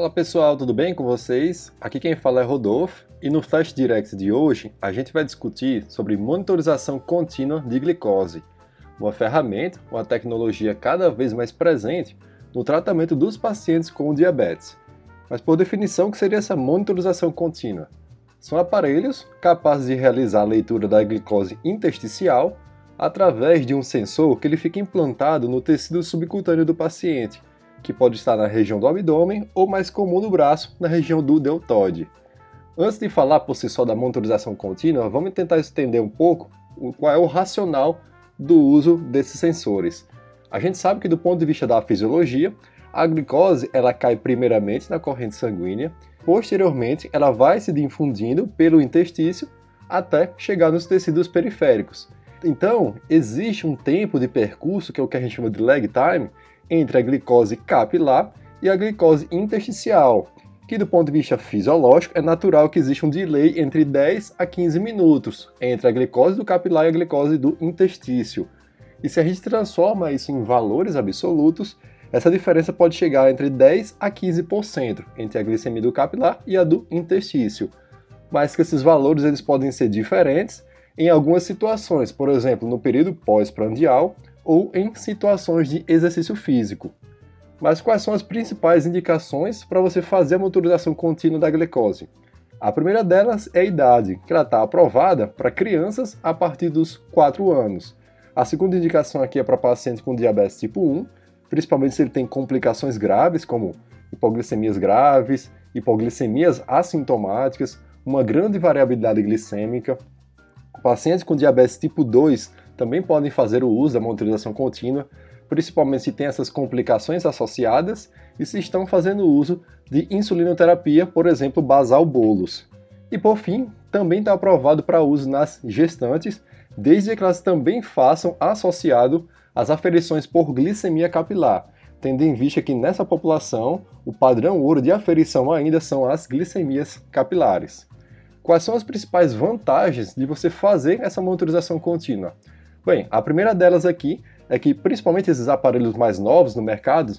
Fala pessoal, tudo bem com vocês? Aqui quem fala é Rodolfo e no Flash Direct de hoje a gente vai discutir sobre monitorização contínua de glicose, uma ferramenta, uma tecnologia cada vez mais presente no tratamento dos pacientes com diabetes. Mas por definição, o que seria essa monitorização contínua? São aparelhos capazes de realizar a leitura da glicose intersticial através de um sensor que ele fica implantado no tecido subcutâneo do paciente que pode estar na região do abdômen ou mais comum no braço, na região do deltoide. Antes de falar por si só da monitorização contínua, vamos tentar estender um pouco qual é o racional do uso desses sensores. A gente sabe que do ponto de vista da fisiologia, a glicose ela cai primeiramente na corrente sanguínea, posteriormente ela vai se difundindo pelo intestício até chegar nos tecidos periféricos. Então, existe um tempo de percurso, que é o que a gente chama de lag time, entre a glicose capilar e a glicose intersticial, que do ponto de vista fisiológico é natural que exista um delay entre 10 a 15 minutos entre a glicose do capilar e a glicose do interstício. E se a gente transforma isso em valores absolutos, essa diferença pode chegar entre 10 a 15% entre a glicemia do capilar e a do interstício. Mas que esses valores eles podem ser diferentes em algumas situações, por exemplo, no período pós-prandial ou em situações de exercício físico. Mas quais são as principais indicações para você fazer a monitorização contínua da glicose? A primeira delas é a idade, que ela está aprovada para crianças a partir dos 4 anos. A segunda indicação aqui é para paciente com diabetes tipo 1, principalmente se ele tem complicações graves, como hipoglicemias graves, hipoglicemias assintomáticas, uma grande variabilidade glicêmica. Pacientes com diabetes tipo 2 também podem fazer o uso da monitorização contínua, principalmente se tem essas complicações associadas e se estão fazendo uso de insulinoterapia, por exemplo, basal bolos. E por fim, também está aprovado para uso nas gestantes, desde que elas também façam associado as aferições por glicemia capilar, tendo em vista que nessa população o padrão ouro de aferição ainda são as glicemias capilares. Quais são as principais vantagens de você fazer essa monitorização contínua? Bem, a primeira delas aqui é que, principalmente esses aparelhos mais novos no mercado,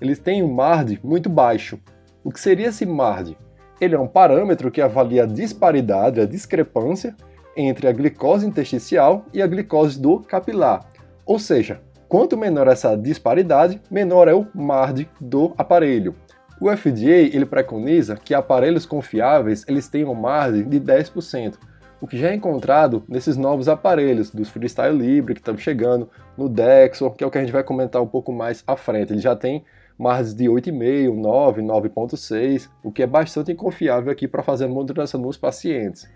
eles têm um MARD muito baixo. O que seria esse MARD? Ele é um parâmetro que avalia a disparidade, a discrepância entre a glicose intersticial e a glicose do capilar. Ou seja, quanto menor essa disparidade, menor é o MARD do aparelho. O FDA ele preconiza que aparelhos confiáveis eles tenham um MARD de 10%, o que já é encontrado nesses novos aparelhos dos Freestyle Libre que estão chegando, no Dexor, que é o que a gente vai comentar um pouco mais à frente. Ele já tem margens de 8,5, 9, 9,6, o que é bastante confiável aqui para fazer a monitoração nos pacientes.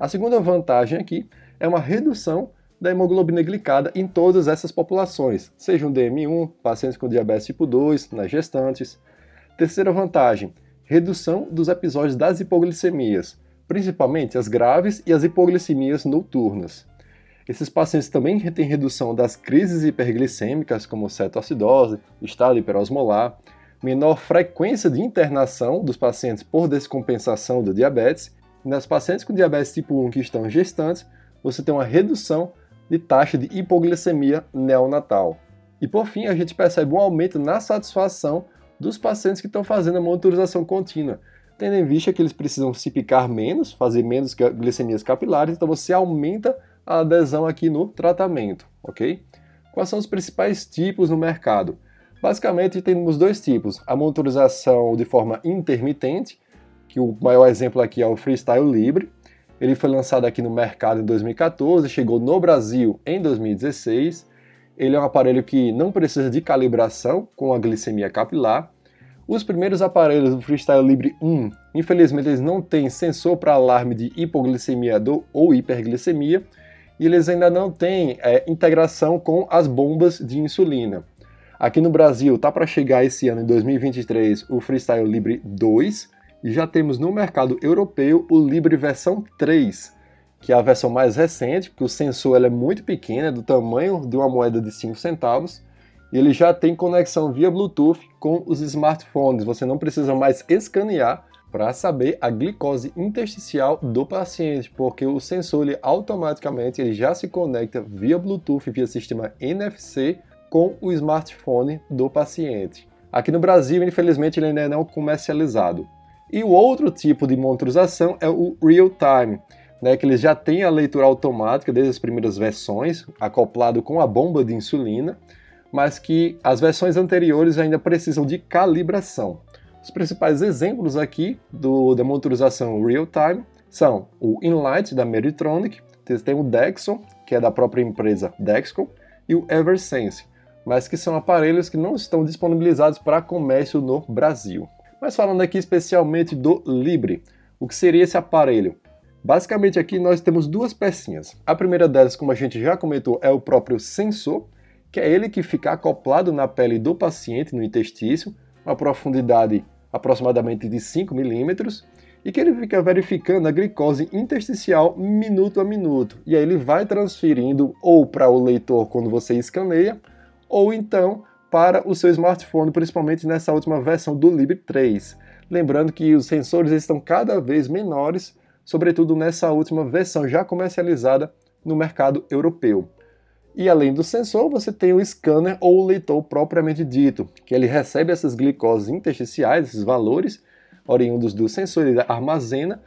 A segunda vantagem aqui é uma redução da hemoglobina glicada em todas essas populações, seja um DM1, pacientes com diabetes tipo 2, nas gestantes. Terceira vantagem, redução dos episódios das hipoglicemias principalmente as graves e as hipoglicemias noturnas. Esses pacientes também têm redução das crises hiperglicêmicas, como cetoacidose, estado hiperosmolar, menor frequência de internação dos pacientes por descompensação do diabetes, e nas pacientes com diabetes tipo 1 que estão gestantes, você tem uma redução de taxa de hipoglicemia neonatal. E por fim, a gente percebe um aumento na satisfação dos pacientes que estão fazendo a monitorização contínua, tendo em vista que eles precisam se picar menos, fazer menos glicemias capilares, então você aumenta a adesão aqui no tratamento, ok? Quais são os principais tipos no mercado? Basicamente temos dois tipos, a monitorização de forma intermitente, que o maior exemplo aqui é o Freestyle Libre, ele foi lançado aqui no mercado em 2014, chegou no Brasil em 2016. Ele é um aparelho que não precisa de calibração com a glicemia capilar, os primeiros aparelhos do Freestyle Libre 1, infelizmente eles não têm sensor para alarme de hipoglicemia ou hiperglicemia, e eles ainda não têm é, integração com as bombas de insulina. Aqui no Brasil tá para chegar esse ano, em 2023, o Freestyle Libre 2, e já temos no mercado europeu o Libre versão 3, que é a versão mais recente, que o sensor é muito pequeno, é do tamanho de uma moeda de 5 centavos, ele já tem conexão via Bluetooth com os smartphones. Você não precisa mais escanear para saber a glicose intersticial do paciente, porque o sensor ele, automaticamente ele já se conecta via Bluetooth, via sistema NFC com o smartphone do paciente. Aqui no Brasil, infelizmente, ele ainda não é comercializado. E o outro tipo de monitorização é o real time, né, que eles já têm a leitura automática desde as primeiras versões, acoplado com a bomba de insulina, mas que as versões anteriores ainda precisam de calibração. Os principais exemplos aqui do, da monitorização real-time são o Inlight da Meditronic, tem o Dexon, que é da própria empresa Dexcom, e o Eversense, mas que são aparelhos que não estão disponibilizados para comércio no Brasil. Mas falando aqui especialmente do Libre, o que seria esse aparelho? Basicamente aqui nós temos duas pecinhas. A primeira delas, como a gente já comentou, é o próprio sensor, que é ele que fica acoplado na pele do paciente, no intestício, uma profundidade aproximadamente de 5 milímetros, e que ele fica verificando a glicose intersticial minuto a minuto. E aí ele vai transferindo ou para o leitor quando você escaneia, ou então para o seu smartphone, principalmente nessa última versão do Libre 3. Lembrando que os sensores estão cada vez menores, sobretudo nessa última versão já comercializada no mercado europeu. E além do sensor, você tem o scanner ou o leitor propriamente dito, que ele recebe essas glicoses intersticiais, esses valores oriundos do sensor, ele armazena,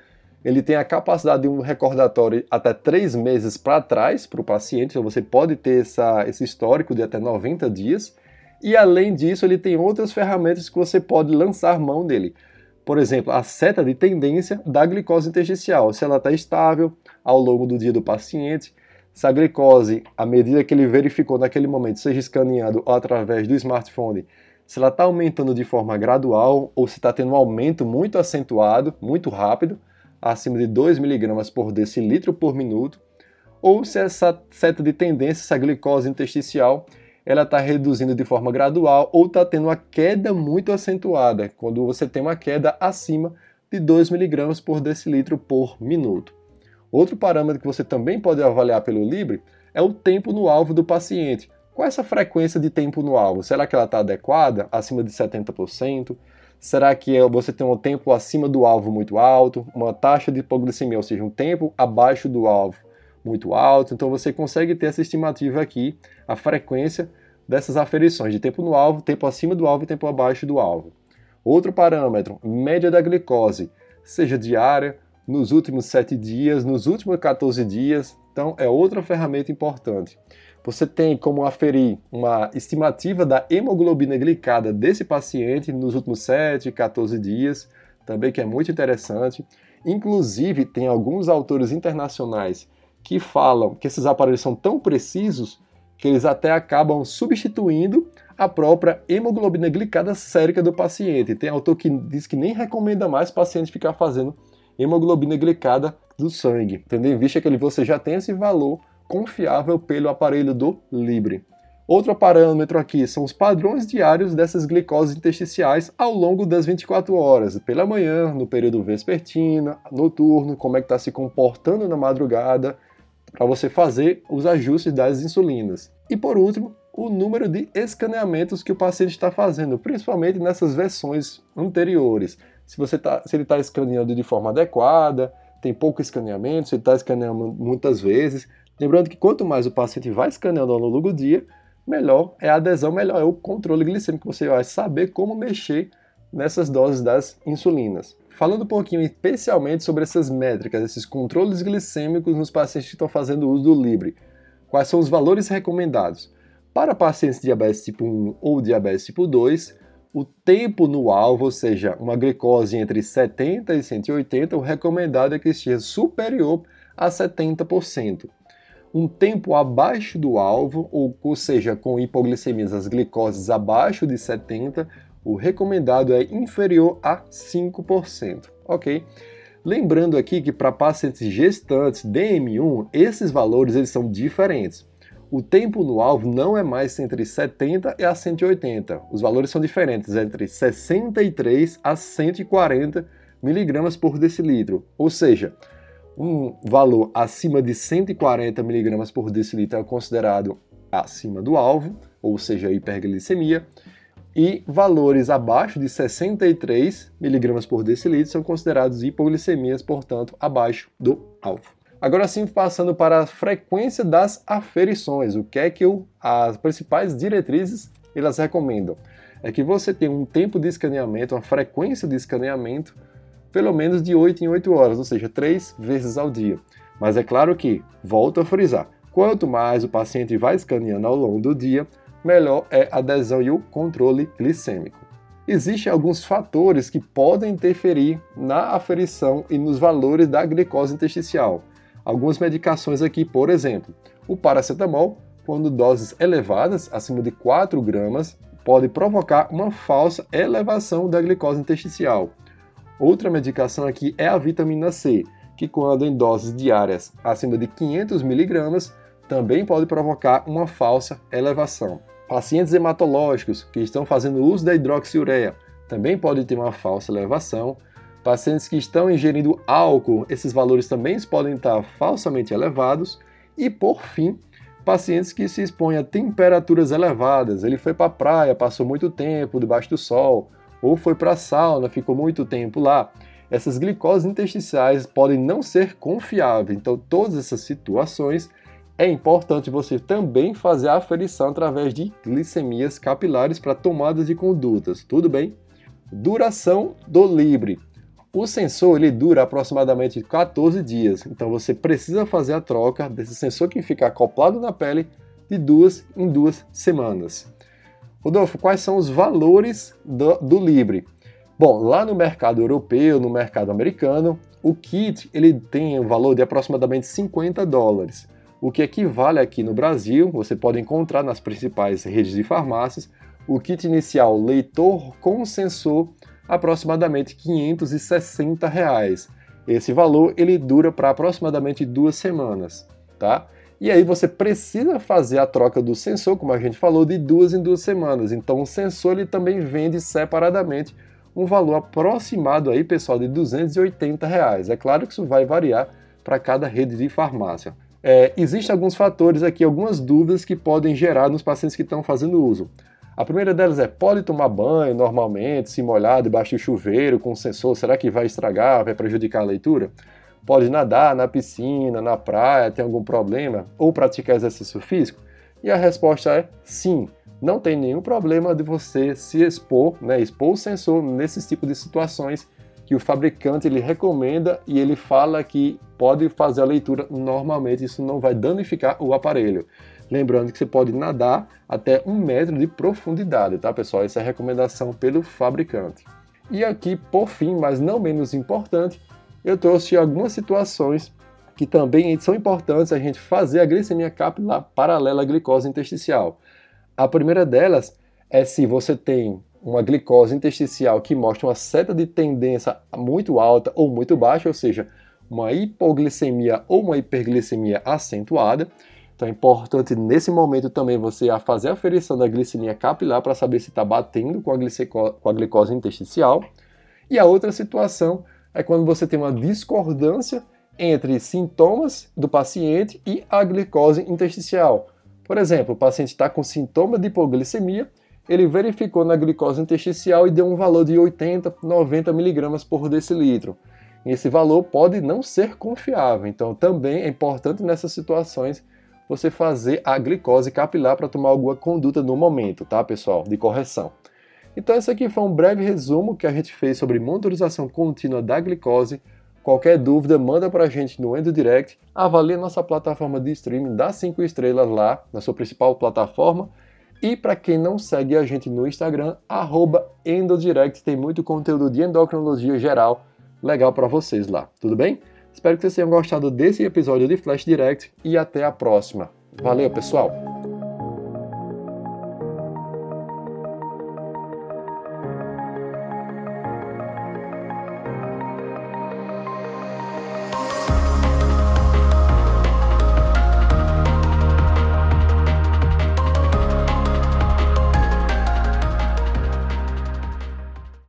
ele tem a capacidade de um recordatório até três meses para trás para o paciente, então você pode ter essa, esse histórico de até 90 dias, e além disso, ele tem outras ferramentas que você pode lançar mão dele. Por exemplo, a seta de tendência da glicose intersticial, se ela está estável ao longo do dia do paciente, se a glicose, à medida que ele verificou naquele momento, seja escaneando ou através do smartphone, se ela está aumentando de forma gradual ou se está tendo um aumento muito acentuado, muito rápido, acima de 2 mg por decilitro por minuto, ou se essa seta de tendência, essa glicose intersticial, ela está reduzindo de forma gradual ou está tendo uma queda muito acentuada, quando você tem uma queda acima de 2 mg por decilitro por minuto. Outro parâmetro que você também pode avaliar pelo Libre é o tempo no alvo do paciente. Qual é essa frequência de tempo no alvo? Será que ela está adequada, acima de 70%? Será que você tem um tempo acima do alvo muito alto, uma taxa de hipoglicemia, ou seja, um tempo abaixo do alvo muito alto? Então você consegue ter essa estimativa aqui, a frequência dessas aferições de tempo no alvo, tempo acima do alvo e tempo abaixo do alvo. Outro parâmetro, média da glicose, seja diária, nos últimos 7 dias, nos últimos 14 dias. Então, é outra ferramenta importante. Você tem como aferir uma estimativa da hemoglobina glicada desse paciente nos últimos 7, 14 dias, também que é muito interessante. Inclusive, tem alguns autores internacionais que falam que esses aparelhos são tão precisos que eles até acabam substituindo a própria hemoglobina glicada sérica do paciente. Tem autor que diz que nem recomenda mais o paciente ficar fazendo hemoglobina glicada do sangue, tendo em vista que você já tem esse valor confiável pelo aparelho do Libre. Outro parâmetro aqui são os padrões diários dessas glicoses intersticiais ao longo das 24 horas, pela manhã, no período vespertino, noturno, como é que está se comportando na madrugada, para você fazer os ajustes das insulinas. E por último, o número de escaneamentos que o paciente está fazendo, principalmente nessas versões anteriores se, você tá, se ele está escaneando de forma adequada, tem pouco escaneamento, se ele está escaneando muitas vezes. Lembrando que quanto mais o paciente vai escaneando ao longo do dia, melhor é a adesão, melhor é o controle glicêmico, você vai saber como mexer nessas doses das insulinas. Falando um pouquinho especialmente sobre essas métricas, esses controles glicêmicos nos pacientes que estão fazendo uso do Libre. Quais são os valores recomendados? Para pacientes de diabetes tipo 1 ou diabetes tipo 2, o tempo no alvo, ou seja, uma glicose entre 70 e 180, o recomendado é que esteja superior a 70%. Um tempo abaixo do alvo, ou, ou seja, com hipoglicemias, as glicoses abaixo de 70, o recomendado é inferior a 5%, ok? Lembrando aqui que para pacientes gestantes DM1, esses valores eles são diferentes o tempo no alvo não é mais entre 70 e a 180. Os valores são diferentes, entre 63 a 140 miligramas por decilitro. Ou seja, um valor acima de 140 miligramas por decilitro é considerado acima do alvo, ou seja, hiperglicemia, e valores abaixo de 63 miligramas por decilitro são considerados hipoglicemias, portanto, abaixo do alvo. Agora sim, passando para a frequência das aferições, o que é que as principais diretrizes elas recomendam? é que você tem um tempo de escaneamento, uma frequência de escaneamento, pelo menos de 8 em 8 horas, ou seja, 3 vezes ao dia. Mas é claro que, volto a frisar, quanto mais o paciente vai escaneando ao longo do dia, melhor é a adesão e o controle glicêmico. Existem alguns fatores que podem interferir na aferição e nos valores da glicose intersticial. Algumas medicações aqui, por exemplo, o paracetamol, quando doses elevadas, acima de 4 gramas, pode provocar uma falsa elevação da glicose intersticial. Outra medicação aqui é a vitamina C, que quando em doses diárias acima de 500 miligramas, também pode provocar uma falsa elevação. Pacientes hematológicos que estão fazendo uso da hidroxiureia também podem ter uma falsa elevação. Pacientes que estão ingerindo álcool, esses valores também podem estar falsamente elevados. E por fim, pacientes que se expõem a temperaturas elevadas. Ele foi para a praia, passou muito tempo debaixo do sol, ou foi para a sauna, ficou muito tempo lá. Essas glicoses intersticiais podem não ser confiáveis. Então, todas essas situações é importante você também fazer a aferição através de glicemias capilares para tomadas de condutas, tudo bem? Duração do Libre. O sensor ele dura aproximadamente 14 dias, então você precisa fazer a troca desse sensor que fica acoplado na pele de duas em duas semanas. Rodolfo, quais são os valores do, do Libre? Bom, lá no mercado europeu, no mercado americano, o kit ele tem um valor de aproximadamente 50 dólares o que equivale aqui no Brasil, você pode encontrar nas principais redes de farmácias, o kit inicial leitor com sensor, aproximadamente 560 reais. Esse valor ele dura para aproximadamente duas semanas, tá? E aí você precisa fazer a troca do sensor, como a gente falou, de duas em duas semanas. Então o sensor ele também vende separadamente um valor aproximado aí, pessoal, de 280 reais. É claro que isso vai variar para cada rede de farmácia. É, Existem alguns fatores aqui, algumas dúvidas que podem gerar nos pacientes que estão fazendo uso. A primeira delas é: pode tomar banho normalmente, se molhar debaixo do chuveiro com o sensor? Será que vai estragar, vai prejudicar a leitura? Pode nadar na piscina, na praia, tem algum problema? Ou praticar exercício físico? E a resposta é sim. Não tem nenhum problema de você se expor, né, expor o sensor nesses tipos de situações que o fabricante ele recomenda e ele fala que pode fazer a leitura normalmente, isso não vai danificar o aparelho. Lembrando que você pode nadar até um metro de profundidade, tá pessoal? Essa é a recomendação pelo fabricante. E aqui, por fim, mas não menos importante, eu trouxe algumas situações que também são importantes a gente fazer a glicemia capilar paralela à glicose intersticial. A primeira delas é se você tem uma glicose intersticial que mostra uma seta de tendência muito alta ou muito baixa, ou seja, uma hipoglicemia ou uma hiperglicemia acentuada. Então é importante nesse momento também você fazer a aferição da glicemia capilar para saber se está batendo com a, com a glicose intersticial. E a outra situação é quando você tem uma discordância entre sintomas do paciente e a glicose intersticial. Por exemplo, o paciente está com sintoma de hipoglicemia, ele verificou na glicose intersticial e deu um valor de 80, 90 miligramas por decilitro. Esse valor pode não ser confiável, então também é importante nessas situações você fazer a glicose capilar para tomar alguma conduta no momento, tá, pessoal? De correção. Então, esse aqui foi um breve resumo que a gente fez sobre monitorização contínua da glicose. Qualquer dúvida, manda para a gente no Endo Direct. Avalie nossa plataforma de streaming, dá 5 estrelas lá na sua principal plataforma e para quem não segue a gente no Instagram, EndoDirect, tem muito conteúdo de endocrinologia geral legal para vocês lá, tudo bem? Espero que vocês tenham gostado desse episódio de Flash Direct e até a próxima. Valeu, pessoal!